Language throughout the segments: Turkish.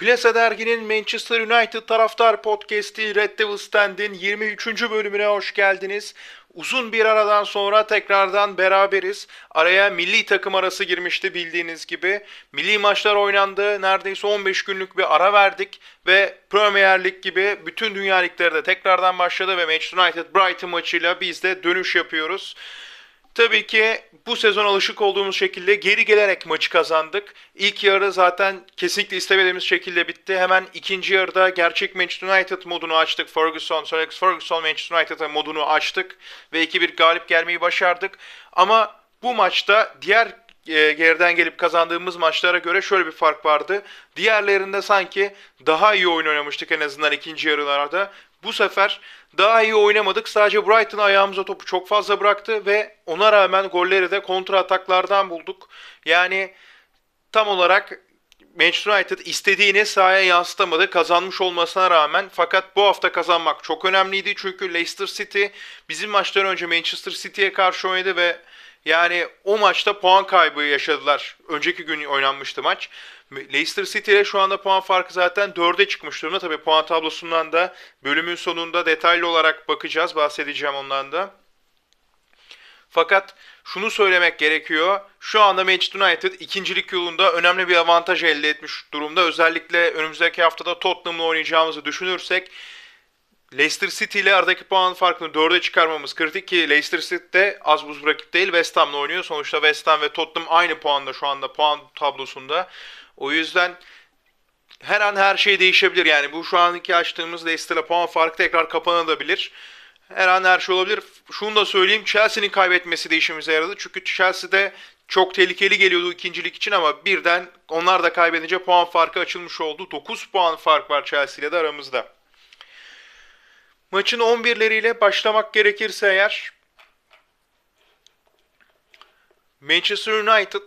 Plasa Dergi'nin Manchester United taraftar podcast'i Red Devil Stand'in 23. bölümüne hoş geldiniz. Uzun bir aradan sonra tekrardan beraberiz. Araya milli takım arası girmişti bildiğiniz gibi. Milli maçlar oynandı. Neredeyse 15 günlük bir ara verdik. Ve Premier Lig gibi bütün dünya ligleri de tekrardan başladı. Ve Manchester United Brighton maçıyla biz de dönüş yapıyoruz. Tabii ki bu sezon alışık olduğumuz şekilde geri gelerek maçı kazandık. İlk yarı zaten kesinlikle istemediğimiz şekilde bitti. Hemen ikinci yarıda gerçek Manchester United modunu açtık. Ferguson, Sir Alex Ferguson Manchester United modunu açtık ve 2-1 galip gelmeyi başardık. Ama bu maçta diğer e, geriden gelip kazandığımız maçlara göre şöyle bir fark vardı. Diğerlerinde sanki daha iyi oyun oynamıştık en azından ikinci yarılarda. Bu sefer daha iyi oynamadık. Sadece Brighton ayağımıza topu çok fazla bıraktı ve ona rağmen golleri de kontra ataklardan bulduk. Yani tam olarak Manchester United istediğini sahaya yansıtamadı kazanmış olmasına rağmen. Fakat bu hafta kazanmak çok önemliydi. Çünkü Leicester City bizim maçtan önce Manchester City'ye karşı oynadı ve yani o maçta puan kaybı yaşadılar. Önceki gün oynanmıştı maç. Leicester City ile şu anda puan farkı zaten 4'e çıkmış durumda. Tabii puan tablosundan da bölümün sonunda detaylı olarak bakacağız. Bahsedeceğim ondan da. Fakat şunu söylemek gerekiyor. Şu anda Manchester United ikincilik yolunda önemli bir avantaj elde etmiş durumda. Özellikle önümüzdeki haftada Tottenham'la oynayacağımızı düşünürsek Leicester City ile aradaki puan farkını 4'e çıkarmamız kritik ki Leicester City de az buz rakip değil West Ham'la oynuyor. Sonuçta West Ham ve Tottenham aynı puanda şu anda puan tablosunda. O yüzden her an her şey değişebilir. Yani bu şu anki açtığımız Leicester'la puan farkı tekrar kapanabilir. Her an her şey olabilir. Şunu da söyleyeyim. Chelsea'nin kaybetmesi de işimize yaradı. Çünkü Chelsea'de çok tehlikeli geliyordu ikincilik için ama birden onlar da kaybedince puan farkı açılmış oldu. 9 puan fark var Chelsea ile de aramızda. Maçın 11'leriyle başlamak gerekirse eğer Manchester United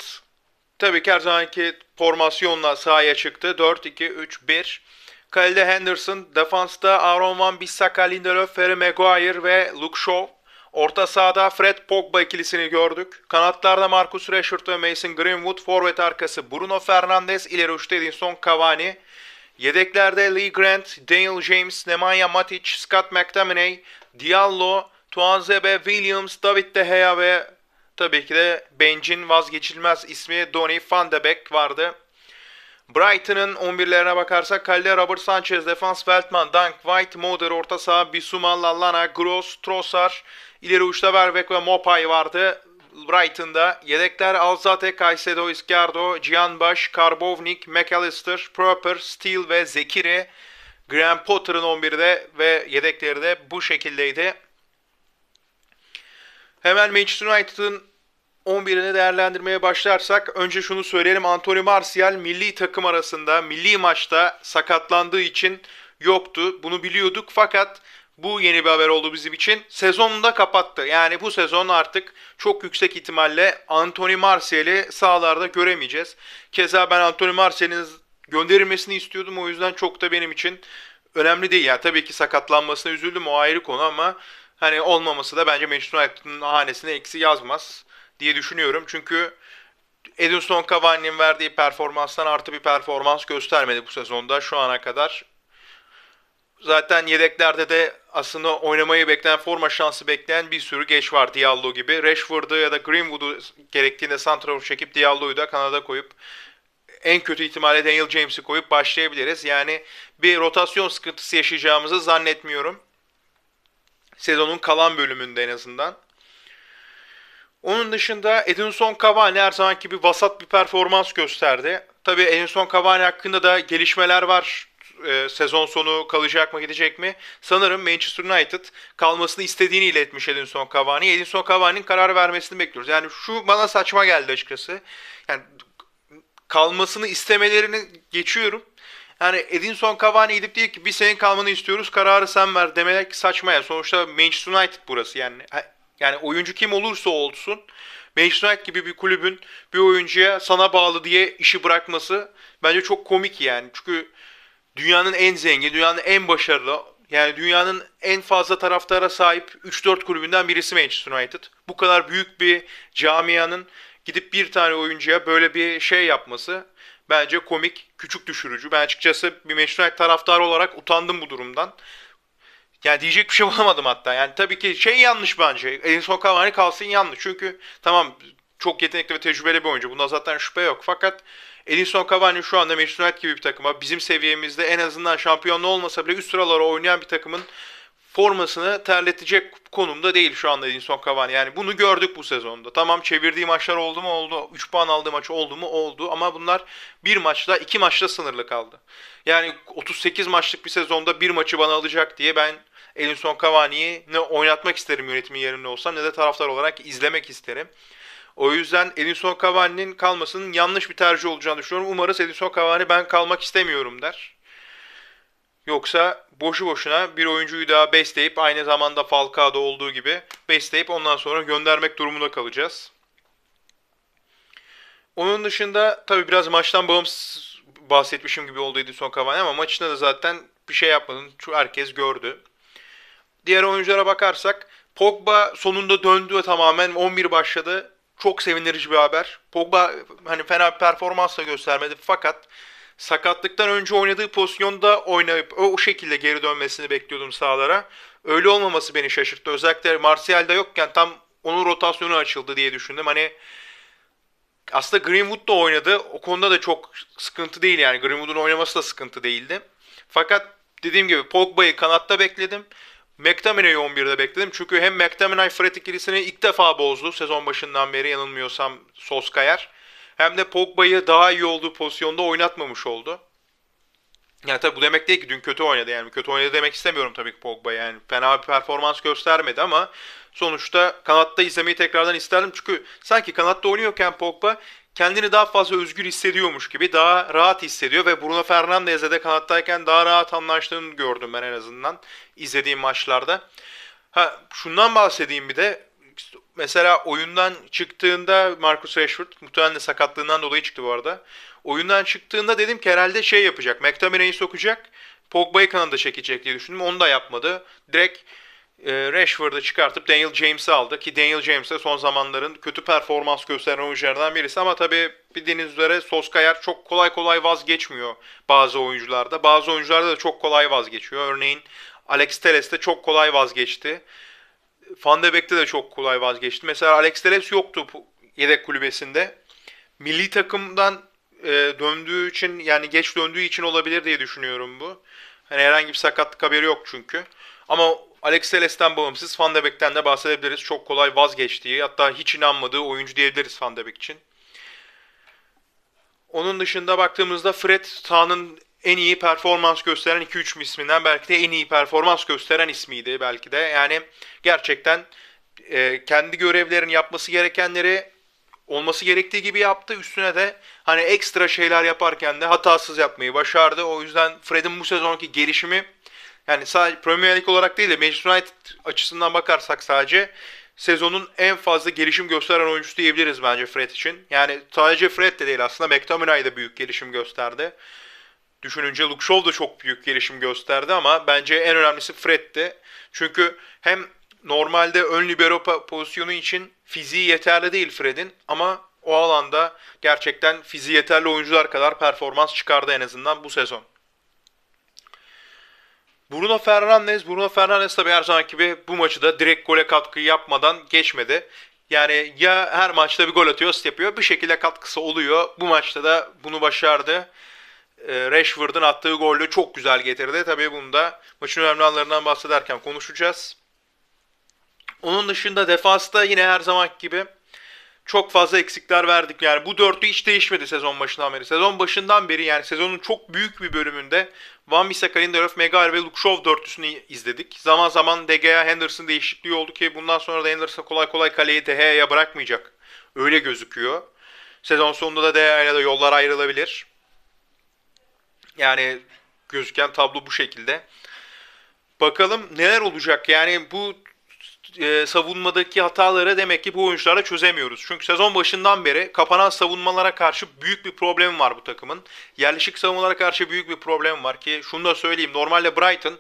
tabii ki her zamanki formasyonla sahaya çıktı. 4-2-3-1. Kalede Henderson, defansta Aaron Van Bissaka, Lindelöf, Harry Maguire ve Luke Shaw. Orta sahada Fred Pogba ikilisini gördük. Kanatlarda Marcus Rashford ve Mason Greenwood. Forvet arkası Bruno Fernandes, ileri uçta Edinson Cavani. Yedeklerde Lee Grant, Daniel James, Nemanja Matic, Scott McTominay, Diallo, Tuanzebe, Williams, David De Gea ve tabii ki de Bench'in vazgeçilmez ismi Donny van de Beek vardı. Brighton'ın 11'lerine bakarsak kalede Robert Sanchez, defans Veltman, Dunk, White, Moder, orta saha Bissouma, Lallana, Gross, Trossard, ileri uçta Verbeek ve Mopay vardı. Brighton'da yedekler Alzate, Caicedo, Izquierdo, Gianbaş, Karbovnik, McAllister, Proper, Steele ve Zekiri. Graham Potter'ın 11'de ve yedekleri de bu şekildeydi. Hemen Manchester United'ın 11'ini değerlendirmeye başlarsak önce şunu söyleyelim. Anthony Martial milli takım arasında milli maçta sakatlandığı için yoktu. Bunu biliyorduk fakat bu yeni bir haber oldu bizim için. Sezonunu da kapattı. Yani bu sezon artık çok yüksek ihtimalle Anthony Martial'i sahalarda göremeyeceğiz. Keza ben Anthony Martial'in gönderilmesini istiyordum. O yüzden çok da benim için önemli değil. Yani tabii ki sakatlanmasına üzüldüm o ayrı konu ama hani olmaması da bence Manchester United'ın hanesine eksi yazmaz diye düşünüyorum. Çünkü Edinson Cavani'nin verdiği performanstan artı bir performans göstermedi bu sezonda şu ana kadar. Zaten yedeklerde de aslında oynamayı bekleyen, forma şansı bekleyen bir sürü geç var Diallo gibi. Rashford'u ya da Greenwood'u gerektiğinde santrafor çekip Diallo'yu da kanada koyup en kötü ihtimalle Daniel James'i koyup başlayabiliriz. Yani bir rotasyon sıkıntısı yaşayacağımızı zannetmiyorum. Sezonun kalan bölümünde en azından. Onun dışında Edinson Cavani her zamanki gibi vasat bir performans gösterdi. Tabii Edinson Cavani hakkında da gelişmeler var. Ee, sezon sonu kalacak mı gidecek mi? Sanırım Manchester United kalmasını istediğini iletmiş Edinson Cavani. Edinson Cavani'nin karar vermesini bekliyoruz. Yani şu bana saçma geldi açıkçası. Yani kalmasını istemelerini geçiyorum. Yani Edinson Cavani gidip diyor ki biz senin kalmanı istiyoruz kararı sen ver demek saçma ya. Sonuçta Manchester United burası yani. Yani oyuncu kim olursa olsun Manchester United gibi bir kulübün bir oyuncuya sana bağlı diye işi bırakması bence çok komik yani. Çünkü dünyanın en zengin, dünyanın en başarılı, yani dünyanın en fazla taraftara sahip 3-4 kulübünden birisi Manchester United. Bu kadar büyük bir camianın gidip bir tane oyuncuya böyle bir şey yapması bence komik, küçük düşürücü. Ben açıkçası bir Manchester United taraftarı olarak utandım bu durumdan. Yani diyecek bir şey bulamadım hatta. Yani tabii ki şey yanlış bence. Edinson Cavani kalsın yanlış. Çünkü tamam çok yetenekli ve tecrübeli bir oyuncu. Bunda zaten şüphe yok. Fakat Edinson Cavani şu anda Manchester United gibi bir takıma bizim seviyemizde en azından şampiyonlu olmasa bile üst sıralara oynayan bir takımın formasını terletecek konumda değil şu anda Edinson Cavani. Yani bunu gördük bu sezonda. Tamam çevirdiği maçlar oldu mu oldu. 3 puan aldığı maç oldu mu oldu. Ama bunlar bir maçta iki maçta sınırlı kaldı. Yani 38 maçlık bir sezonda bir maçı bana alacak diye ben Edinson Cavani'yi ne oynatmak isterim yönetimin yerinde olsam ne de taraftar olarak izlemek isterim. O yüzden Edinson Cavani'nin kalmasının yanlış bir tercih olacağını düşünüyorum. Umarız Edinson Cavani ben kalmak istemiyorum der. Yoksa boşu boşuna bir oyuncuyu daha besleyip aynı zamanda Falcao'da olduğu gibi besleyip ondan sonra göndermek durumunda kalacağız. Onun dışında tabii biraz maçtan bağımsız bahsetmişim gibi oldu Edinson Cavani ama maçında da zaten bir şey yapmadığını herkes gördü. Diğer oyunculara bakarsak Pogba sonunda döndü tamamen 11 başladı. Çok sevindirici bir haber. Pogba hani fena bir performans da göstermedi fakat sakatlıktan önce oynadığı pozisyonda oynayıp o şekilde geri dönmesini bekliyordum sahalara. Öyle olmaması beni şaşırttı. Özellikle Martial'da yokken tam onun rotasyonu açıldı diye düşündüm. Hani aslında Greenwood da oynadı. O konuda da çok sıkıntı değil yani. Greenwood'un oynaması da sıkıntı değildi. Fakat dediğim gibi Pogba'yı kanatta bekledim. McTominay'ı 11'de bekledim. Çünkü hem McTominay Fred ikilisini ilk defa bozdu sezon başından beri yanılmıyorsam Soskayer. Hem de Pogba'yı daha iyi olduğu pozisyonda oynatmamış oldu. Yani tabii bu demek değil ki dün kötü oynadı yani kötü oynadı demek istemiyorum tabii ki Pogba yani fena bir performans göstermedi ama sonuçta kanatta izlemeyi tekrardan isterdim çünkü sanki kanatta oynuyorken Pogba kendini daha fazla özgür hissediyormuş gibi daha rahat hissediyor ve Bruno Fernandes'e de kanattayken daha rahat anlaştığını gördüm ben en azından izlediğim maçlarda. Ha şundan bahsedeyim bir de mesela oyundan çıktığında Marcus Rashford muhtemelen sakatlığından dolayı çıktı bu arada. Oyundan çıktığında dedim ki herhalde şey yapacak. McTominay'i sokacak. Pogba'yı kanada çekecek diye düşündüm. Onu da yapmadı. Direkt Rashford'ı çıkartıp Daniel James'i aldı. Ki Daniel James de son zamanların kötü performans gösteren oyunculardan birisi. Ama tabii bildiğiniz üzere Soskayer çok kolay kolay vazgeçmiyor bazı oyuncularda. Bazı oyuncularda da çok kolay vazgeçiyor. Örneğin Alex Telles de çok kolay vazgeçti. Van de Beek'te de çok kolay vazgeçti. Mesela Alex Telles yoktu yedek kulübesinde. Milli takımdan e, döndüğü için yani geç döndüğü için olabilir diye düşünüyorum bu. Hani herhangi bir sakatlık haberi yok çünkü. Ama Alex Telles'ten bağımsız Van de Beek'ten de bahsedebiliriz. Çok kolay vazgeçtiği hatta hiç inanmadığı oyuncu diyebiliriz Van de Beek için. Onun dışında baktığımızda Fred sahanın en iyi performans gösteren 2-3 isminden belki de en iyi performans gösteren ismiydi belki de. Yani gerçekten e, kendi görevlerini yapması gerekenleri olması gerektiği gibi yaptı. Üstüne de hani ekstra şeyler yaparken de hatasız yapmayı başardı. O yüzden Fred'in bu sezonki gelişimi yani sadece Premier League olarak değil de Manchester United açısından bakarsak sadece sezonun en fazla gelişim gösteren oyuncusu diyebiliriz bence Fred için. Yani sadece Fred de değil aslında McTominay da büyük gelişim gösterdi. Düşününce Luke Shaw da çok büyük gelişim gösterdi ama bence en önemlisi Fred'ti. Çünkü hem normalde ön libero pozisyonu için fiziği yeterli değil Fred'in ama o alanda gerçekten fiziği yeterli oyuncular kadar performans çıkardı en azından bu sezon. Bruno Fernandes, Bruno Fernandes tabi her zaman gibi bu maçı da direkt gole katkı yapmadan geçmedi. Yani ya her maçta bir gol atıyor, yapıyor. Bir şekilde katkısı oluyor. Bu maçta da bunu başardı. Ee, Rashford'un attığı golle çok güzel getirdi. Tabii bunda maçın önemli anlarından bahsederken konuşacağız. Onun dışında defansta yine her zaman gibi çok fazla eksikler verdik. Yani bu dörtlü hiç değişmedi sezon başından beri. Sezon başından beri yani sezonun çok büyük bir bölümünde Van Bissaka, Lindelöf, Megar ve Lukşov dörtlüsünü izledik. Zaman zaman De Gea, Henderson değişikliği oldu ki bundan sonra da Henderson kolay kolay kaleyi De Gea'ya bırakmayacak. Öyle gözüküyor. Sezon sonunda da De Gea ile de yollar ayrılabilir. Yani gözüken tablo bu şekilde. Bakalım neler olacak. Yani bu e, savunmadaki hataları demek ki bu oyuncularla çözemiyoruz. Çünkü sezon başından beri kapanan savunmalara karşı büyük bir problem var bu takımın. Yerleşik savunmalara karşı büyük bir problem var ki şunu da söyleyeyim. Normalde Brighton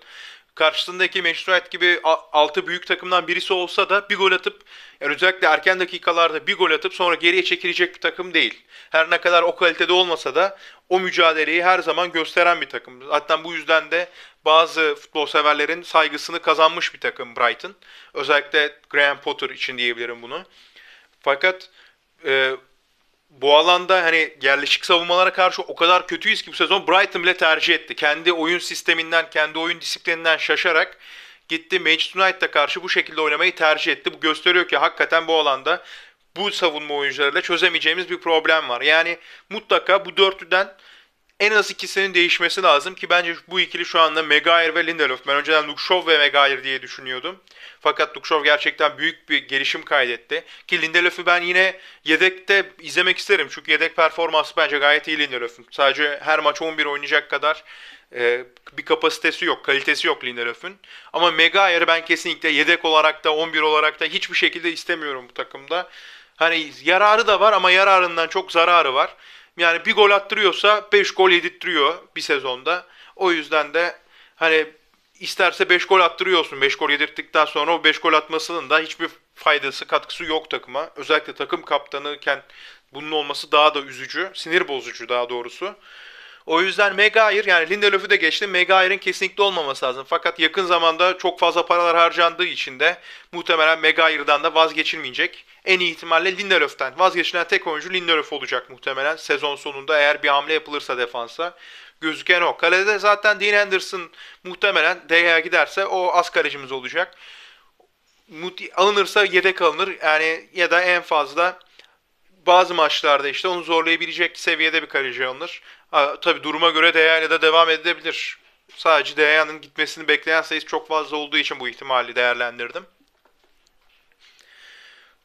karşısındaki Manchester United gibi altı büyük takımdan birisi olsa da bir gol atıp yani özellikle erken dakikalarda bir gol atıp sonra geriye çekilecek bir takım değil. Her ne kadar o kalitede olmasa da o mücadeleyi her zaman gösteren bir takım. Hatta bu yüzden de bazı futbol severlerin saygısını kazanmış bir takım Brighton. Özellikle Graham Potter için diyebilirim bunu. Fakat e, bu alanda hani yerleşik savunmalara karşı o kadar kötüyüz ki bu sezon Brighton bile tercih etti. Kendi oyun sisteminden, kendi oyun disiplininden şaşarak gitti Manchester United'a karşı bu şekilde oynamayı tercih etti. Bu gösteriyor ki hakikaten bu alanda bu savunma oyuncularıyla çözemeyeceğimiz bir problem var. Yani mutlaka bu dörtlüden en az ikisinin değişmesi lazım ki bence bu ikili şu anda Maguire ve Lindelof. Ben önceden Shaw ve Maguire diye düşünüyordum. Fakat Shaw gerçekten büyük bir gelişim kaydetti. Ki Lindelof'u ben yine yedekte izlemek isterim. Çünkü yedek performansı bence gayet iyi Lindelof'un. Sadece her maç 11 oynayacak kadar e, bir kapasitesi yok, kalitesi yok Lindelof'un. Ama Maguire'ı ben kesinlikle yedek olarak da 11 olarak da hiçbir şekilde istemiyorum bu takımda. Hani yararı da var ama yararından çok zararı var. Yani bir gol attırıyorsa 5 gol yedirttiriyor bir sezonda. O yüzden de hani isterse 5 gol attırıyorsun. 5 gol yedirttikten sonra o 5 gol atmasının da hiçbir faydası, katkısı yok takıma. Özellikle takım kaptanıyken bunun olması daha da üzücü, sinir bozucu daha doğrusu. O yüzden Maguire yani Lindelof'u da geçtim. Maguire'in kesinlikle olmaması lazım. Fakat yakın zamanda çok fazla paralar harcandığı için de muhtemelen Maguire'dan da vazgeçilmeyecek. En iyi ihtimalle Lindelof'tan vazgeçilen tek oyuncu Lindelof olacak muhtemelen sezon sonunda eğer bir hamle yapılırsa defansa. Gözüken o. Kalede zaten Dean Henderson muhtemelen DH'ye giderse o az kalecimiz olacak. Alınırsa yedek alınır. Yani ya da en fazla bazı maçlarda işte onu zorlayabilecek seviyede bir kaleci alınır. Ha, tabii duruma göre Deya ile de devam edebilir. Sadece Deya'nın gitmesini bekleyen sayısı çok fazla olduğu için bu ihtimali değerlendirdim.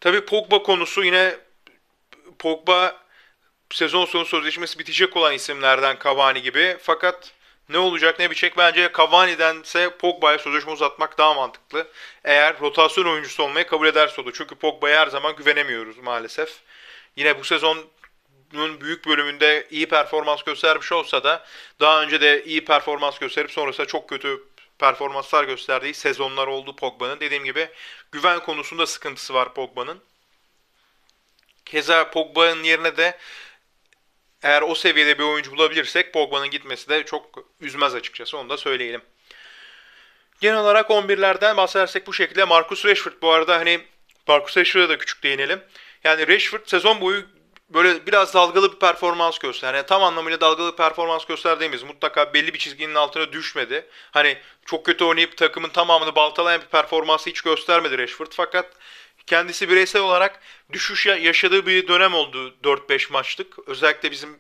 Tabii Pogba konusu yine Pogba sezon sonu sözleşmesi bitecek olan isimlerden Cavani gibi. Fakat ne olacak ne bitecek bence Cavani'dense Pogba'ya sözleşme uzatmak daha mantıklı. Eğer rotasyon oyuncusu olmayı kabul ederse olur. Çünkü Pogba'ya her zaman güvenemiyoruz maalesef. Yine bu sezonun büyük bölümünde iyi performans göstermiş olsa da daha önce de iyi performans gösterip sonrasında çok kötü performanslar gösterdiği sezonlar oldu Pogba'nın. Dediğim gibi güven konusunda sıkıntısı var Pogba'nın. Keza Pogba'nın yerine de eğer o seviyede bir oyuncu bulabilirsek Pogba'nın gitmesi de çok üzmez açıkçası onu da söyleyelim. Genel olarak 11'lerden bahsedersek bu şekilde Marcus Rashford bu arada hani Marcus Rashford'a da küçük değinelim. Yani Rashford sezon boyu böyle biraz dalgalı bir performans gösterdi. Yani tam anlamıyla dalgalı bir performans gösterdiğimiz mutlaka belli bir çizginin altına düşmedi. Hani çok kötü oynayıp takımın tamamını baltalayan bir performansı hiç göstermedi Rashford. Fakat kendisi bireysel olarak düşüş yaşadığı bir dönem oldu 4-5 maçlık. Özellikle bizim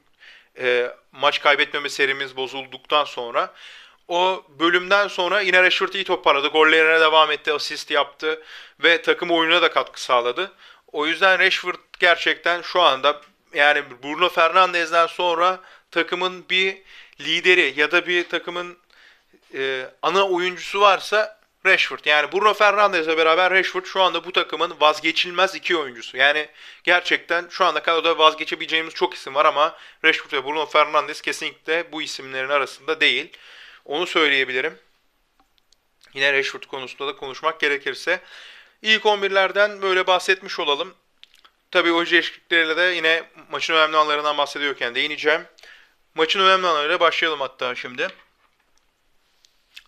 e, maç kaybetmeme serimiz bozulduktan sonra. O bölümden sonra yine Rashford iyi toparladı. Gollerine devam etti, asist yaptı ve takım oyununa da katkı sağladı. O yüzden Rashford gerçekten şu anda yani Bruno Fernandes'den sonra takımın bir lideri ya da bir takımın e, ana oyuncusu varsa Rashford. Yani Bruno Fernandes'le beraber Rashford şu anda bu takımın vazgeçilmez iki oyuncusu. Yani gerçekten şu anda kadroda vazgeçebileceğimiz çok isim var ama Rashford ve Bruno Fernandes kesinlikle bu isimlerin arasında değil. Onu söyleyebilirim. Yine Rashford konusunda da konuşmak gerekirse. İlk 11'lerden böyle bahsetmiş olalım. Tabii oyuncu değişiklikleriyle de yine maçın önemli anlarından bahsediyorken değineceğim. Maçın önemli anlarıyla başlayalım hatta şimdi.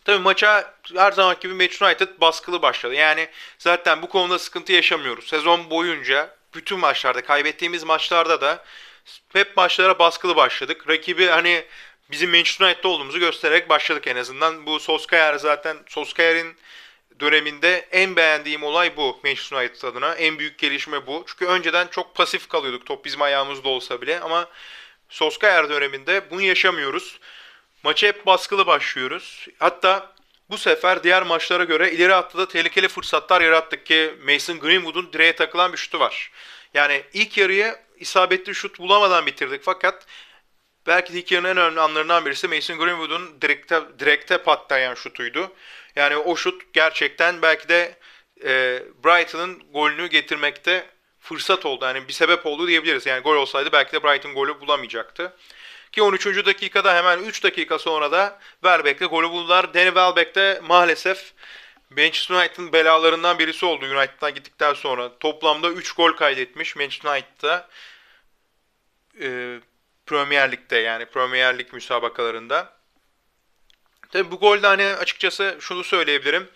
Tabii maça her zaman gibi Manchester United baskılı başladı. Yani zaten bu konuda sıkıntı yaşamıyoruz. Sezon boyunca bütün maçlarda, kaybettiğimiz maçlarda da hep maçlara baskılı başladık. Rakibi hani bizim Manchester United'da olduğumuzu göstererek başladık en azından. Bu Solskjaer zaten Solskjaer'in döneminde en beğendiğim olay bu Manchester United adına. En büyük gelişme bu. Çünkü önceden çok pasif kalıyorduk top bizim ayağımızda olsa bile ama Solskjaer döneminde bunu yaşamıyoruz. Maça hep baskılı başlıyoruz. Hatta bu sefer diğer maçlara göre ileri hatta tehlikeli fırsatlar yarattık ki Mason Greenwood'un direğe takılan bir şutu var. Yani ilk yarıyı isabetli şut bulamadan bitirdik fakat belki de yarının en önemli anlarından birisi Mason Greenwood'un direkte, direkte patlayan şutuydu. Yani o şut gerçekten belki de e, Brighton'ın golünü getirmekte fırsat oldu. Yani bir sebep oldu diyebiliriz. Yani gol olsaydı belki de Brighton golü bulamayacaktı. Ki 13. dakikada hemen 3 dakika sonra da Welbeck'le golü buldular. Danny Welbeck de maalesef Manchester United'ın belalarından birisi oldu United'dan gittikten sonra. Toplamda 3 gol kaydetmiş Manchester United'da. Ee, Premier Lig'de yani Premier Lig müsabakalarında. Tabi bu golde hani açıkçası şunu söyleyebilirim.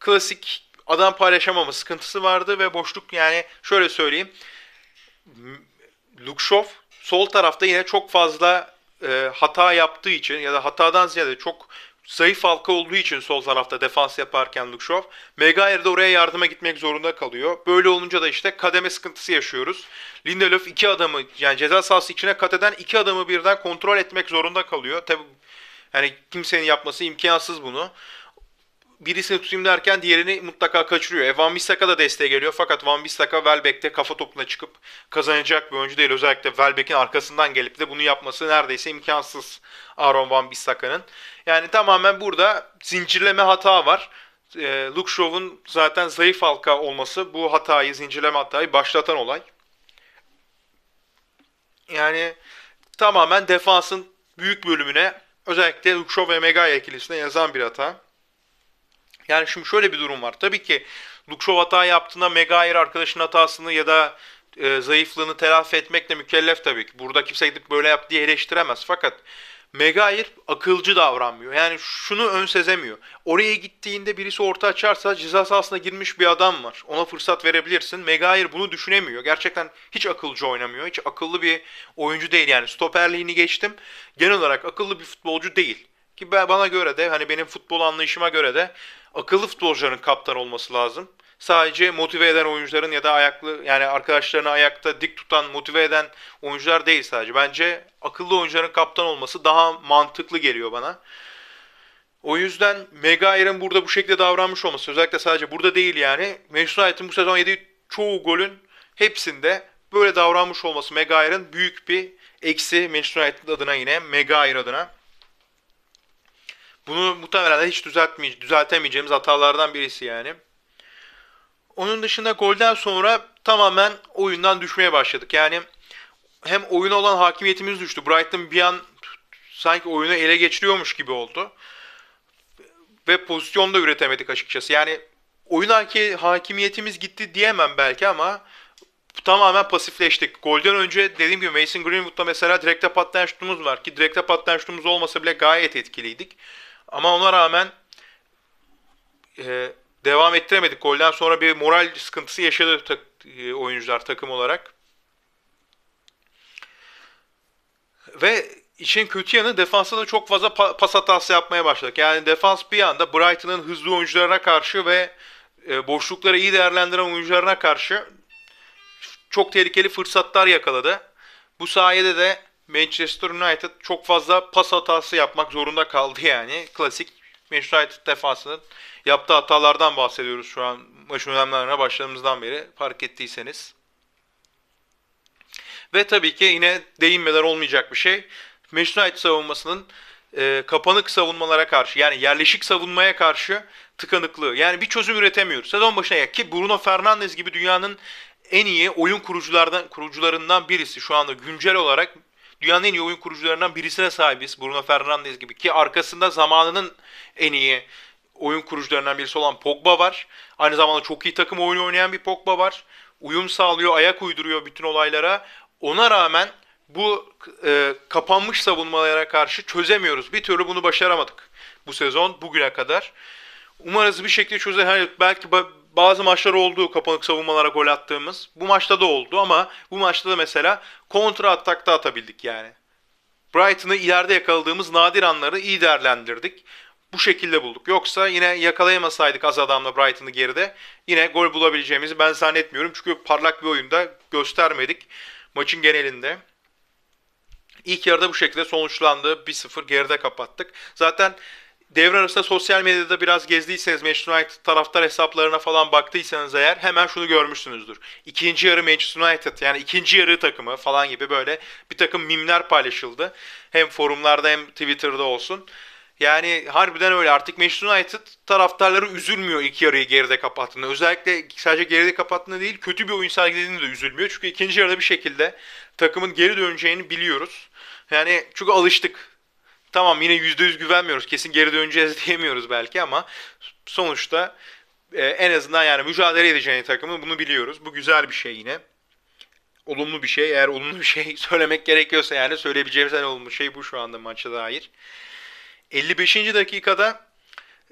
Klasik adam paylaşamama sıkıntısı vardı ve boşluk yani şöyle söyleyeyim. Lukşov sol tarafta yine çok fazla e, hata yaptığı için ya da hatadan ziyade çok zayıf halka olduğu için sol tarafta defans yaparken Lukşov, Megayer de oraya yardıma gitmek zorunda kalıyor. Böyle olunca da işte kademe sıkıntısı yaşıyoruz. Lindelöf iki adamı yani ceza sahası içine kat eden iki adamı birden kontrol etmek zorunda kalıyor. Tabi yani kimsenin yapması imkansız bunu birisini tutayım derken diğerini mutlaka kaçırıyor. E, Van Bissaka da desteğe geliyor fakat Van Bissaka Welbeck'te kafa topuna çıkıp kazanacak bir oyuncu değil. Özellikle Welbeck'in arkasından gelip de bunu yapması neredeyse imkansız Aaron Van Bissaka'nın. Yani tamamen burada zincirleme hata var. E, Luke Shaw'un zaten zayıf halka olması bu hatayı, zincirleme hatayı başlatan olay. Yani tamamen defansın büyük bölümüne özellikle Luke Shaw ve Megaya ikilisine yazan bir hata. Yani şimdi şöyle bir durum var. Tabii ki Lukşov hata yaptığında Megair arkadaşın hatasını ya da e, zayıflığını telafi etmekle mükellef tabii ki. Burada kimse gidip böyle yap diye eleştiremez. Fakat Megair akılcı davranmıyor. Yani şunu ön sezemiyor. Oraya gittiğinde birisi orta açarsa ceza sahasına girmiş bir adam var. Ona fırsat verebilirsin. Megair bunu düşünemiyor. Gerçekten hiç akılcı oynamıyor. Hiç akıllı bir oyuncu değil yani. Stoperliğini geçtim. Genel olarak akıllı bir futbolcu değil. Ki bana göre de hani benim futbol anlayışıma göre de akıllı futbolcuların kaptan olması lazım. Sadece motive eden oyuncuların ya da ayaklı yani arkadaşlarını ayakta dik tutan, motive eden oyuncular değil sadece. Bence akıllı oyuncuların kaptan olması daha mantıklı geliyor bana. O yüzden Megair'in burada bu şekilde davranmış olması özellikle sadece burada değil yani. Manchester United'ın bu sezon yediği çoğu golün hepsinde böyle davranmış olması Megair'in büyük bir eksi Manchester United adına yine Megair adına. Bunu muhtemelen hiç düzeltmeye, düzeltemeyeceğimiz hatalardan birisi yani. Onun dışında golden sonra tamamen oyundan düşmeye başladık. Yani hem oyuna olan hakimiyetimiz düştü. Brighton bir an sanki oyunu ele geçiriyormuş gibi oldu. Ve pozisyon da üretemedik açıkçası. Yani oyun hakimiyetimiz gitti diyemem belki ama tamamen pasifleştik. Golden önce dediğim gibi Mason Greenwood'da mesela direkte patlayan şutumuz var ki direkte patlayan şutumuz olmasa bile gayet etkiliydik. Ama ona rağmen e, devam ettiremedik. Golden sonra bir moral sıkıntısı yaşadı tak, e, oyuncular takım olarak. Ve işin kötü yanı defansta da çok fazla pa- pas hatası yapmaya başladık. Yani defans bir anda Brighton'ın hızlı oyuncularına karşı ve e, boşlukları iyi değerlendiren oyuncularına karşı çok tehlikeli fırsatlar yakaladı. Bu sayede de Manchester United çok fazla pas hatası yapmak zorunda kaldı yani. Klasik Manchester United defansının yaptığı hatalardan bahsediyoruz şu an maç önemlerine başladığımızdan beri fark ettiyseniz. Ve tabii ki yine değinmeler olmayacak bir şey. Manchester United savunmasının e, kapanık savunmalara karşı yani yerleşik savunmaya karşı tıkanıklığı. Yani bir çözüm üretemiyoruz. Sezon başına ya ki Bruno Fernandes gibi dünyanın en iyi oyun kuruculardan kurucularından birisi şu anda güncel olarak dünyanın en iyi oyun kurucularından birisine sahibiz. Bruno Fernandes gibi ki arkasında zamanının en iyi oyun kurucularından birisi olan Pogba var. Aynı zamanda çok iyi takım oyunu oynayan bir Pogba var. Uyum sağlıyor, ayak uyduruyor bütün olaylara. Ona rağmen bu e, kapanmış savunmalara karşı çözemiyoruz. Bir türlü bunu başaramadık bu sezon bugüne kadar. Umarız bir şekilde çözer. Hani belki bazı maçlar oldu kapanık savunmalara gol attığımız. Bu maçta da oldu ama bu maçta da mesela kontra atakta atabildik yani. Brighton'ı ileride yakaladığımız nadir anları iyi değerlendirdik. Bu şekilde bulduk. Yoksa yine yakalayamasaydık az adamla Brighton'ı geride yine gol bulabileceğimizi ben zannetmiyorum. Çünkü parlak bir oyunda göstermedik maçın genelinde. İlk yarıda bu şekilde sonuçlandı. 1-0 geride kapattık. Zaten devre arasında sosyal medyada biraz gezdiyseniz Manchester United taraftar hesaplarına falan baktıysanız eğer hemen şunu görmüşsünüzdür. İkinci yarı Manchester United yani ikinci yarı takımı falan gibi böyle bir takım mimler paylaşıldı. Hem forumlarda hem Twitter'da olsun. Yani harbiden öyle artık Manchester United taraftarları üzülmüyor ilk yarıyı geride kapattığında. Özellikle sadece geride kapattığında değil kötü bir oyun sergilediğinde de üzülmüyor. Çünkü ikinci yarıda bir şekilde takımın geri döneceğini biliyoruz. Yani çünkü alıştık. Tamam yine %100 güvenmiyoruz. Kesin geri döneceğiz diyemiyoruz belki ama sonuçta e, en azından yani mücadele edeceğini takımı bunu biliyoruz. Bu güzel bir şey yine. Olumlu bir şey. Eğer olumlu bir şey söylemek gerekiyorsa yani söyleyebileceğimiz en olumlu şey bu şu anda maça dair. 55. dakikada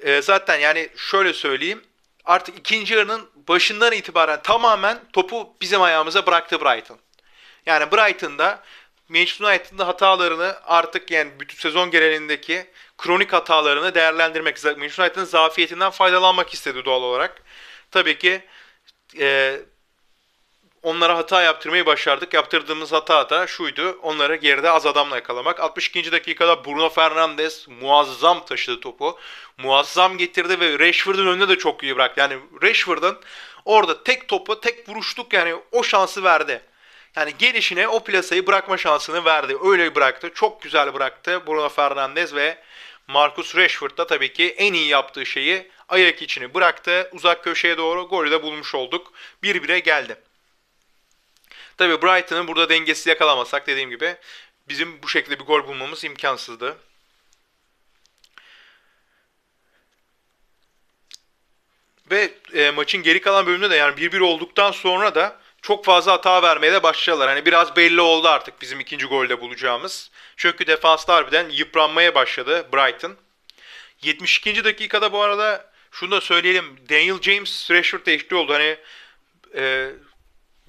e, zaten yani şöyle söyleyeyim. Artık ikinci yarının başından itibaren tamamen topu bizim ayağımıza bıraktı Brighton. Yani Brighton'da Manchester United'ın hatalarını artık yani bütün sezon genelindeki kronik hatalarını değerlendirmek, Manchester United'ın zafiyetinden faydalanmak istedi doğal olarak. Tabii ki e, onlara hata yaptırmayı başardık. Yaptırdığımız hata da şuydu. Onları geride az adamla yakalamak. 62. dakikada Bruno Fernandes muazzam taşıdı topu. Muazzam getirdi ve Rashford'un önünde de çok iyi bıraktı. Yani Rashford'un orada tek topu, tek vuruşluk yani o şansı verdi. Yani gelişine o plasayı bırakma şansını verdi. Öyle bıraktı. Çok güzel bıraktı Bruno Fernandes ve Marcus Rashford da tabii ki en iyi yaptığı şeyi ayak içini bıraktı. Uzak köşeye doğru golü de bulmuş olduk. 1-1'e geldi. Tabii Brighton'ın burada dengesi yakalamasak dediğim gibi bizim bu şekilde bir gol bulmamız imkansızdı. Ve e, maçın geri kalan bölümünde de yani 1-1 olduktan sonra da çok fazla hata vermeye de başladılar. Hani biraz belli oldu artık bizim ikinci golde bulacağımız. Çünkü defanslar harbiden yıpranmaya başladı Brighton. 72. dakikada bu arada şunu da söyleyelim. Daniel James Rashford eşli oldu. Hani e,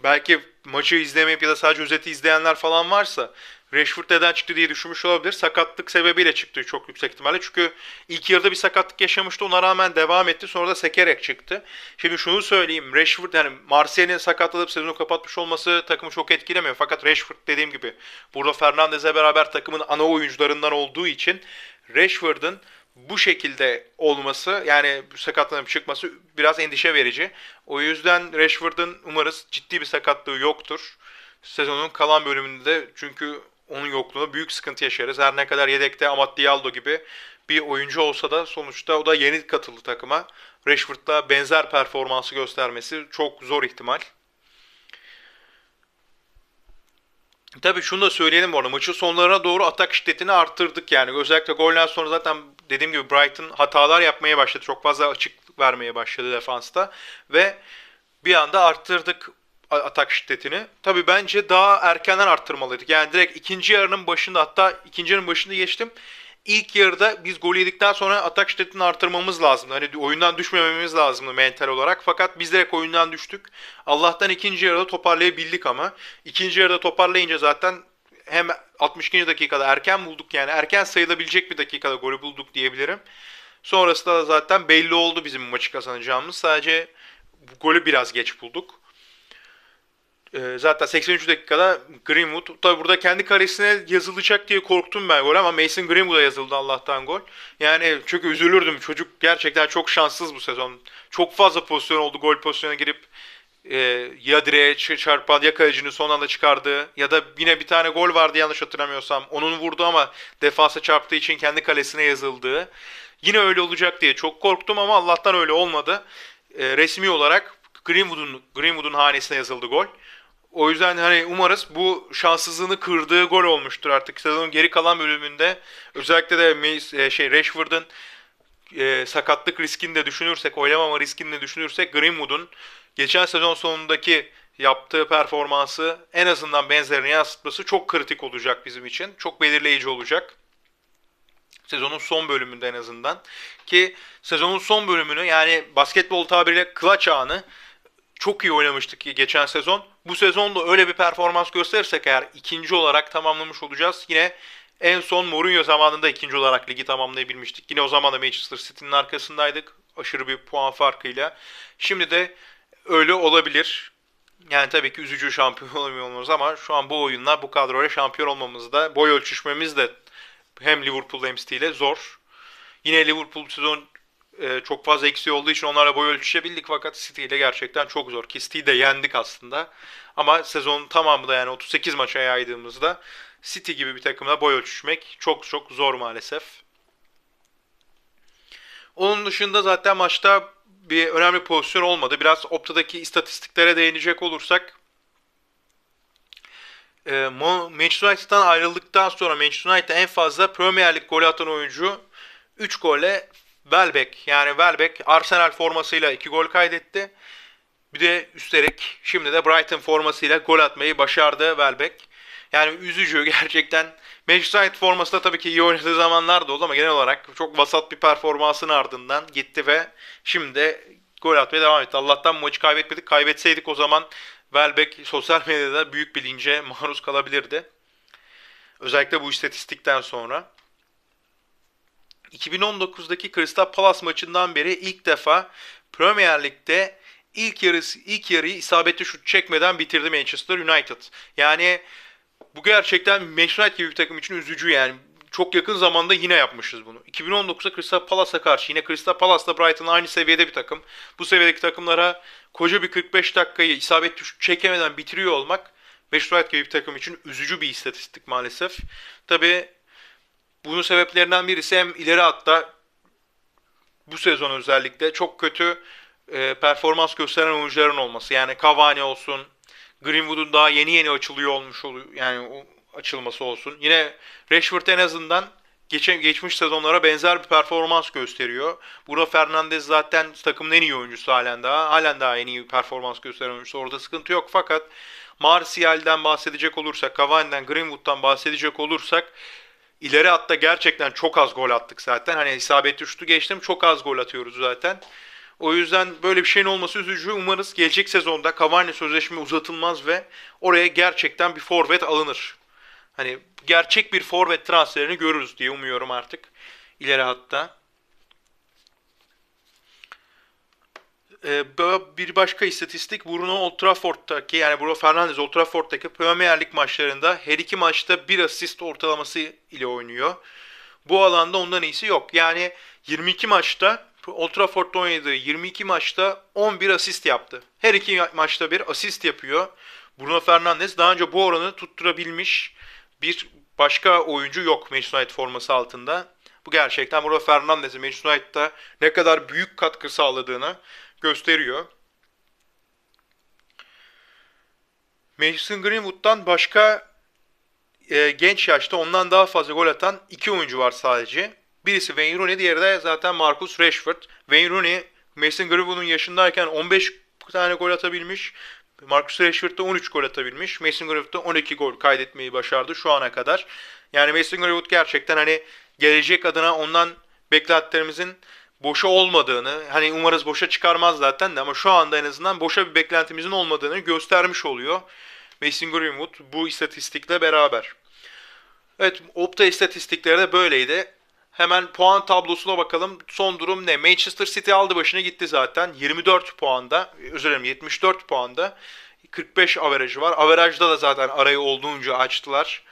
belki maçı izlemeyip ya da sadece özeti izleyenler falan varsa Rashford neden çıktı diye düşünmüş olabilir. Sakatlık sebebiyle çıktı çok yüksek ihtimalle. Çünkü ilk yarıda bir sakatlık yaşamıştı. Ona rağmen devam etti. Sonra da sekerek çıktı. Şimdi şunu söyleyeyim. Rashford yani Marseille'nin sakatlanıp sezonu kapatmış olması takımı çok etkilemiyor. Fakat Rashford dediğim gibi burada Fernandez'e beraber takımın ana oyuncularından olduğu için Rashford'ın bu şekilde olması yani sakatlanıp çıkması biraz endişe verici. O yüzden Rashford'ın umarız ciddi bir sakatlığı yoktur. Sezonun kalan bölümünde çünkü onun yokluğunda büyük sıkıntı yaşarız. Her ne kadar yedekte Amat Diallo gibi bir oyuncu olsa da sonuçta o da yeni katıldı takıma. Rashford'la benzer performansı göstermesi çok zor ihtimal. Tabii şunu da söyleyelim bu arada. Maçın sonlarına doğru atak şiddetini arttırdık yani. Özellikle golden sonra zaten dediğim gibi Brighton hatalar yapmaya başladı. Çok fazla açık vermeye başladı defansta. Ve bir anda arttırdık atak şiddetini. Tabi bence daha erkenden arttırmalıydık. Yani direkt ikinci yarının başında hatta ikinci yarının başında geçtim. İlk yarıda biz gol yedikten sonra atak şiddetini artırmamız lazımdı. Hani oyundan düşmememiz lazımdı mental olarak. Fakat biz direkt oyundan düştük. Allah'tan ikinci yarıda toparlayabildik ama. ikinci yarıda toparlayınca zaten hem 62. dakikada erken bulduk yani erken sayılabilecek bir dakikada golü bulduk diyebilirim. Sonrasında da zaten belli oldu bizim maçı kazanacağımız. Sadece golü biraz geç bulduk. Ee, zaten 83 dakikada Greenwood tabi burada kendi karesine yazılacak diye korktum ben gol ama Mason Greenwood'a yazıldı Allah'tan gol. Yani çünkü üzülürdüm. Çocuk gerçekten çok şanssız bu sezon. Çok fazla pozisyon oldu gol pozisyonuna girip e, ya direğe çarpan ya kalecinin son anda çıkardığı ya da yine bir tane gol vardı yanlış hatırlamıyorsam. Onun vurdu ama defansa çarptığı için kendi kalesine yazıldığı. Yine öyle olacak diye çok korktum ama Allah'tan öyle olmadı. E, resmi olarak Greenwood'un Greenwood'un hanesine yazıldı gol. O yüzden hani umarız bu şanssızlığını kırdığı gol olmuştur artık sezonun geri kalan bölümünde. Özellikle de e, şey Rashford'un e, sakatlık riskini de düşünürsek, oylamama riskini de düşünürsek Greenwood'un geçen sezon sonundaki yaptığı performansı en azından benzerini yansıtması çok kritik olacak bizim için. Çok belirleyici olacak. Sezonun son bölümünde en azından. Ki sezonun son bölümünü yani basketbol tabiriyle clutch anı çok iyi oynamıştık geçen sezon. Bu sezon da öyle bir performans gösterirsek eğer ikinci olarak tamamlamış olacağız. Yine en son Mourinho zamanında ikinci olarak ligi tamamlayabilmiştik. Yine o zaman da Manchester City'nin arkasındaydık. Aşırı bir puan farkıyla. Şimdi de öyle olabilir. Yani tabii ki üzücü şampiyon olamıyor ama şu an bu oyunla bu kadroyla şampiyon olmamız da boy ölçüşmemiz de hem Liverpool hem City ile zor. Yine Liverpool sezon e, çok fazla eksiği olduğu için onlarla boy ölçüşebildik fakat City ile gerçekten çok zor. Ki City'yi de yendik aslında. Ama sezonun tamamı da yani 38 maça yaydığımızda City gibi bir takımla boy ölçüşmek çok çok zor maalesef. Onun dışında zaten maçta bir önemli pozisyon olmadı. Biraz Opta'daki istatistiklere değinecek olursak e, Manchester United'dan ayrıldıktan sonra Manchester United'e en fazla Premier Lig gol atan oyuncu 3 golle Welbeck. Yani Welbeck Arsenal formasıyla 2 gol kaydetti. Bir de üstelik şimdi de Brighton formasıyla gol atmayı başardı Welbeck. Yani üzücü gerçekten. Manchester United formasında tabii ki iyi oynadığı zamanlar da oldu ama genel olarak çok vasat bir performansın ardından gitti ve şimdi gol atmaya devam etti. Allah'tan maçı kaybetmedik. Kaybetseydik o zaman Welbeck sosyal medyada büyük bir lince maruz kalabilirdi. Özellikle bu istatistikten sonra. 2019'daki Crystal Palace maçından beri ilk defa Premier Lig'de ilk yarısı ilk yarıyı isabetli şut çekmeden bitirdi Manchester United. Yani bu gerçekten Manchester United gibi bir takım için üzücü yani. Çok yakın zamanda yine yapmışız bunu. 2019'da Crystal Palace'a karşı yine Crystal Palace'la Brighton aynı seviyede bir takım. Bu seviyedeki takımlara koca bir 45 dakikayı isabetli şut çekemeden bitiriyor olmak Manchester United gibi bir takım için üzücü bir istatistik maalesef. Tabi bunun sebeplerinden birisi hem ileri hatta bu sezon özellikle çok kötü e, performans gösteren oyuncuların olması. Yani Cavani olsun, Greenwood'un daha yeni yeni açılıyor olmuş oluyor. Yani açılması olsun. Yine Rashford en azından geçen geçmiş sezonlara benzer bir performans gösteriyor. Burada Fernandez zaten takımın en iyi oyuncusu halen daha. Halen daha en iyi performans gösteren oyuncusu. Orada sıkıntı yok fakat Martial'den bahsedecek olursak, Cavani'den, Greenwood'dan bahsedecek olursak ileri hatta gerçekten çok az gol attık zaten. Hani isabetli şutu geçtim çok az gol atıyoruz zaten. O yüzden böyle bir şeyin olması üzücü. Umarız gelecek sezonda Cavani sözleşme uzatılmaz ve oraya gerçekten bir forvet alınır. Hani gerçek bir forvet transferini görürüz diye umuyorum artık. İleri hatta. Bir başka istatistik Bruno Old Trafford'daki yani Bruno Fernandes Old Trafford'daki Premier Lig maçlarında her iki maçta bir asist ortalaması ile oynuyor. Bu alanda ondan iyisi yok. Yani 22 maçta Old Trafford'da oynadığı 22 maçta 11 asist yaptı. Her iki maçta bir asist yapıyor. Bruno Fernandes daha önce bu oranı tutturabilmiş bir başka oyuncu yok Manchester United forması altında. Bu gerçekten Bruno Fernandes'in Manchester United'da ne kadar büyük katkı sağladığını gösteriyor. Mason Greenwood'dan başka e, genç yaşta ondan daha fazla gol atan iki oyuncu var sadece. Birisi Wayne Rooney, diğeri de zaten Marcus Rashford. Wayne Rooney, Mason Greenwood'un yaşındayken 15 tane gol atabilmiş. Marcus Rashford da 13 gol atabilmiş. Mason Greenwood da 12 gol kaydetmeyi başardı şu ana kadar. Yani Mason Greenwood gerçekten hani gelecek adına ondan beklentilerimizin boşa olmadığını, hani umarız boşa çıkarmaz zaten de ama şu anda en azından boşa bir beklentimizin olmadığını göstermiş oluyor. Mason Greenwood bu istatistikle beraber. Evet, Opta istatistikleri de böyleydi. Hemen puan tablosuna bakalım. Son durum ne? Manchester City aldı başına gitti zaten. 24 puanda, özür dilerim 74 puanda. 45 averajı var. Averajda da zaten arayı olduğunca açtılar.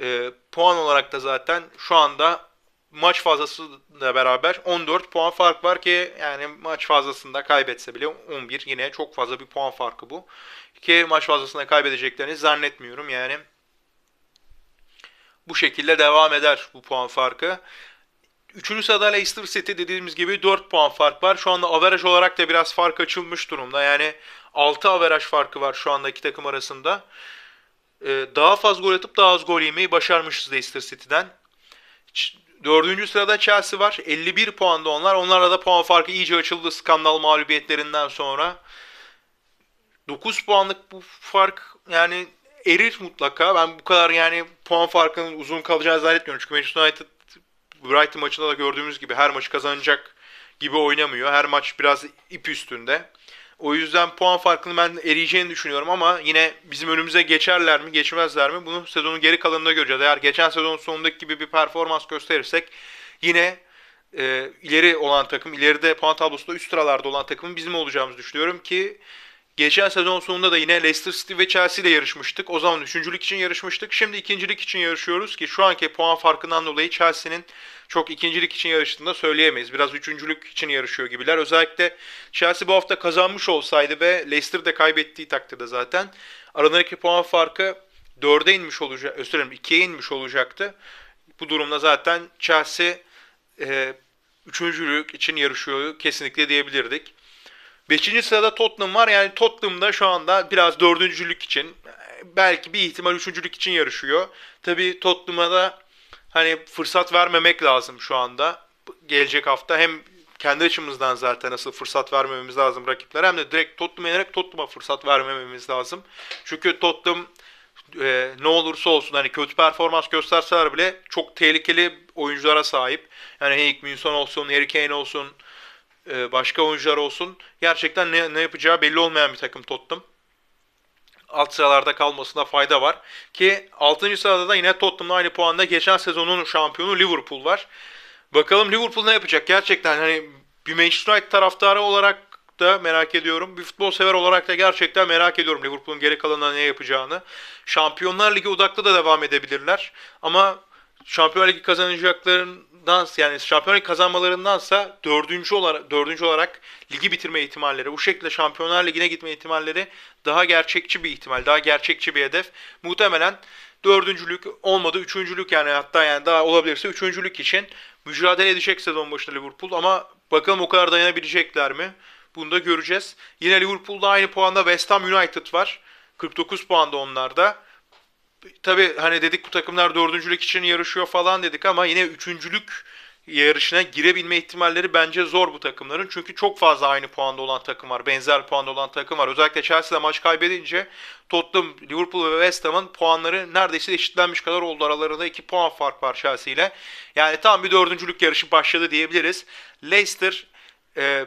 E, puan olarak da zaten şu anda maç fazlasıyla beraber 14 puan fark var ki yani maç fazlasında kaybetse bile 11 yine çok fazla bir puan farkı bu. Ki maç fazlasında kaybedeceklerini zannetmiyorum yani. Bu şekilde devam eder bu puan farkı. Üçüncü sırada Leicester City dediğimiz gibi 4 puan fark var. Şu anda averaj olarak da biraz fark açılmış durumda. Yani 6 averaj farkı var şu anda iki takım arasında. Ee, daha fazla gol atıp daha az gol yemeyi başarmışız Leicester City'den. Dördüncü sırada Chelsea var. 51 puanda onlar. Onlarla da puan farkı iyice açıldı skandal mağlubiyetlerinden sonra. 9 puanlık bu fark yani erir mutlaka. Ben bu kadar yani puan farkının uzun kalacağını zannetmiyorum. Çünkü Manchester United Brighton maçında da gördüğümüz gibi her maçı kazanacak gibi oynamıyor. Her maç biraz ip üstünde. O yüzden puan farkını ben eriyeceğini düşünüyorum ama yine bizim önümüze geçerler mi geçmezler mi bunu sezonun geri kalanında göreceğiz. Eğer geçen sezonun sonundaki gibi bir performans gösterirsek yine e, ileri olan takım, ileride puan tablosunda üst sıralarda olan takımın bizim olacağımızı düşünüyorum ki Geçen sezon sonunda da yine Leicester City ve Chelsea ile yarışmıştık. O zaman üçüncülük için yarışmıştık. Şimdi ikincilik için yarışıyoruz ki şu anki puan farkından dolayı Chelsea'nin çok ikincilik için yarıştığını da söyleyemeyiz. Biraz üçüncülük için yarışıyor gibiler. Özellikle Chelsea bu hafta kazanmış olsaydı ve Leicester de kaybettiği takdirde zaten aralarındaki puan farkı 4'e inmiş olacak, özür dilerim 2'ye inmiş olacaktı. Bu durumda zaten Chelsea e, üçüncülük için yarışıyor kesinlikle diyebilirdik. Beşinci sırada Tottenham var. Yani Tottenham da şu anda biraz dördüncülük için belki bir ihtimal üçüncülük için yarışıyor. Tabii Tottenham'a da hani fırsat vermemek lazım şu anda. Gelecek hafta hem kendi açımızdan zaten nasıl fırsat vermememiz lazım rakiplere hem de direkt Tottenham'a yenerek Tottenham'a fırsat vermememiz lazım. Çünkü Tottenham e, ne olursa olsun hani kötü performans gösterseler bile çok tehlikeli oyunculara sahip. Yani Heik Minson olsun, Harry Kane olsun, e, başka oyuncular olsun. Gerçekten ne, ne yapacağı belli olmayan bir takım Tottenham. Alt sıralarda kalmasına fayda var. Ki 6. sırada da yine Tottenham'la aynı puanda geçen sezonun şampiyonu Liverpool var. Bakalım Liverpool ne yapacak? Gerçekten hani bir Manchester United taraftarı olarak da merak ediyorum. Bir futbol sever olarak da gerçekten merak ediyorum Liverpool'un geri kalanında ne yapacağını. Şampiyonlar Ligi odaklı da devam edebilirler. Ama Şampiyonlar Ligi yani Şampiyonlar Ligi kazanmalarındansa dördüncü olarak dördüncü olarak ligi bitirme ihtimalleri, bu şekilde Şampiyonlar Ligi'ne gitme ihtimalleri daha gerçekçi bir ihtimal, daha gerçekçi bir hedef. Muhtemelen dördüncülük olmadı, üçüncülük yani hatta yani daha olabilirse üçüncülük için mücadele edecek sezon başında Liverpool ama bakalım o kadar dayanabilecekler mi? Bunu da göreceğiz. Yine Liverpool'da aynı puanda West Ham United var. 49 puanda onlarda. Tabi hani dedik bu takımlar dördüncülük için yarışıyor falan dedik ama yine üçüncülük yarışına girebilme ihtimalleri bence zor bu takımların. Çünkü çok fazla aynı puanda olan takım var. Benzer puanda olan takım var. Özellikle Chelsea'de maç kaybedince Tottenham, Liverpool ve West Ham'ın puanları neredeyse eşitlenmiş kadar oldu. Aralarında 2 puan fark var Chelsea ile. Yani tam bir dördüncülük yarışı başladı diyebiliriz. Leicester e,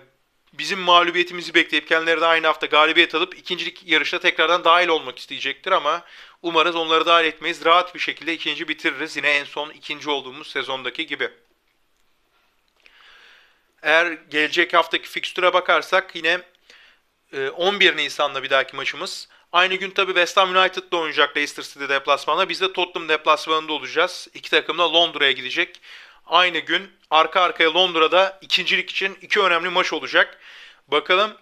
bizim mağlubiyetimizi bekleyip kendileri de aynı hafta galibiyet alıp ikincilik yarışta tekrardan dahil olmak isteyecektir ama umarız onları dahil etmeyiz. Rahat bir şekilde ikinci bitiririz. Yine en son ikinci olduğumuz sezondaki gibi. Eğer gelecek haftaki fikstüre bakarsak yine 11 Nisan'da bir dahaki maçımız. Aynı gün tabi West Ham United'da oynayacak Leicester City deplasmanda. Biz de Tottenham deplasmanında olacağız. İki takım da Londra'ya gidecek. Aynı gün arka arkaya Londra'da ikincilik için iki önemli maç olacak. Bakalım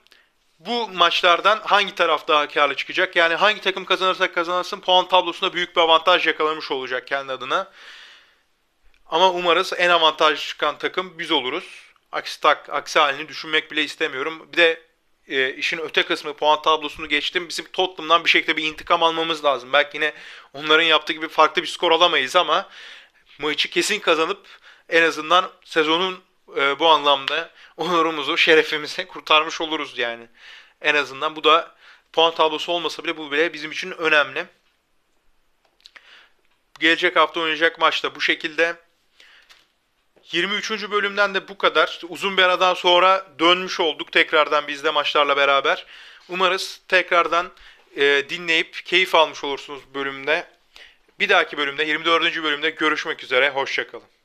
bu maçlardan hangi taraf daha karlı çıkacak? Yani hangi takım kazanırsa kazansın puan tablosunda büyük bir avantaj yakalamış olacak kendi adına. Ama umarız en avantaj çıkan takım biz oluruz. Aksi, tak, aksi halini düşünmek bile istemiyorum. Bir de e, işin öte kısmı puan tablosunu geçtim. Bizim Tottenham'dan bir şekilde bir intikam almamız lazım. Belki yine onların yaptığı gibi farklı bir skor alamayız ama maçı kesin kazanıp en azından sezonun e, bu anlamda onurumuzu, şerefimizi kurtarmış oluruz yani. En azından bu da puan tablosu olmasa bile bu bile bizim için önemli. Gelecek hafta oynayacak maçta bu şekilde. 23. bölümden de bu kadar. Uzun bir aradan sonra dönmüş olduk tekrardan bizde maçlarla beraber. Umarız tekrardan e, dinleyip keyif almış olursunuz bölümde. Bir dahaki bölümde 24. bölümde görüşmek üzere. Hoşçakalın.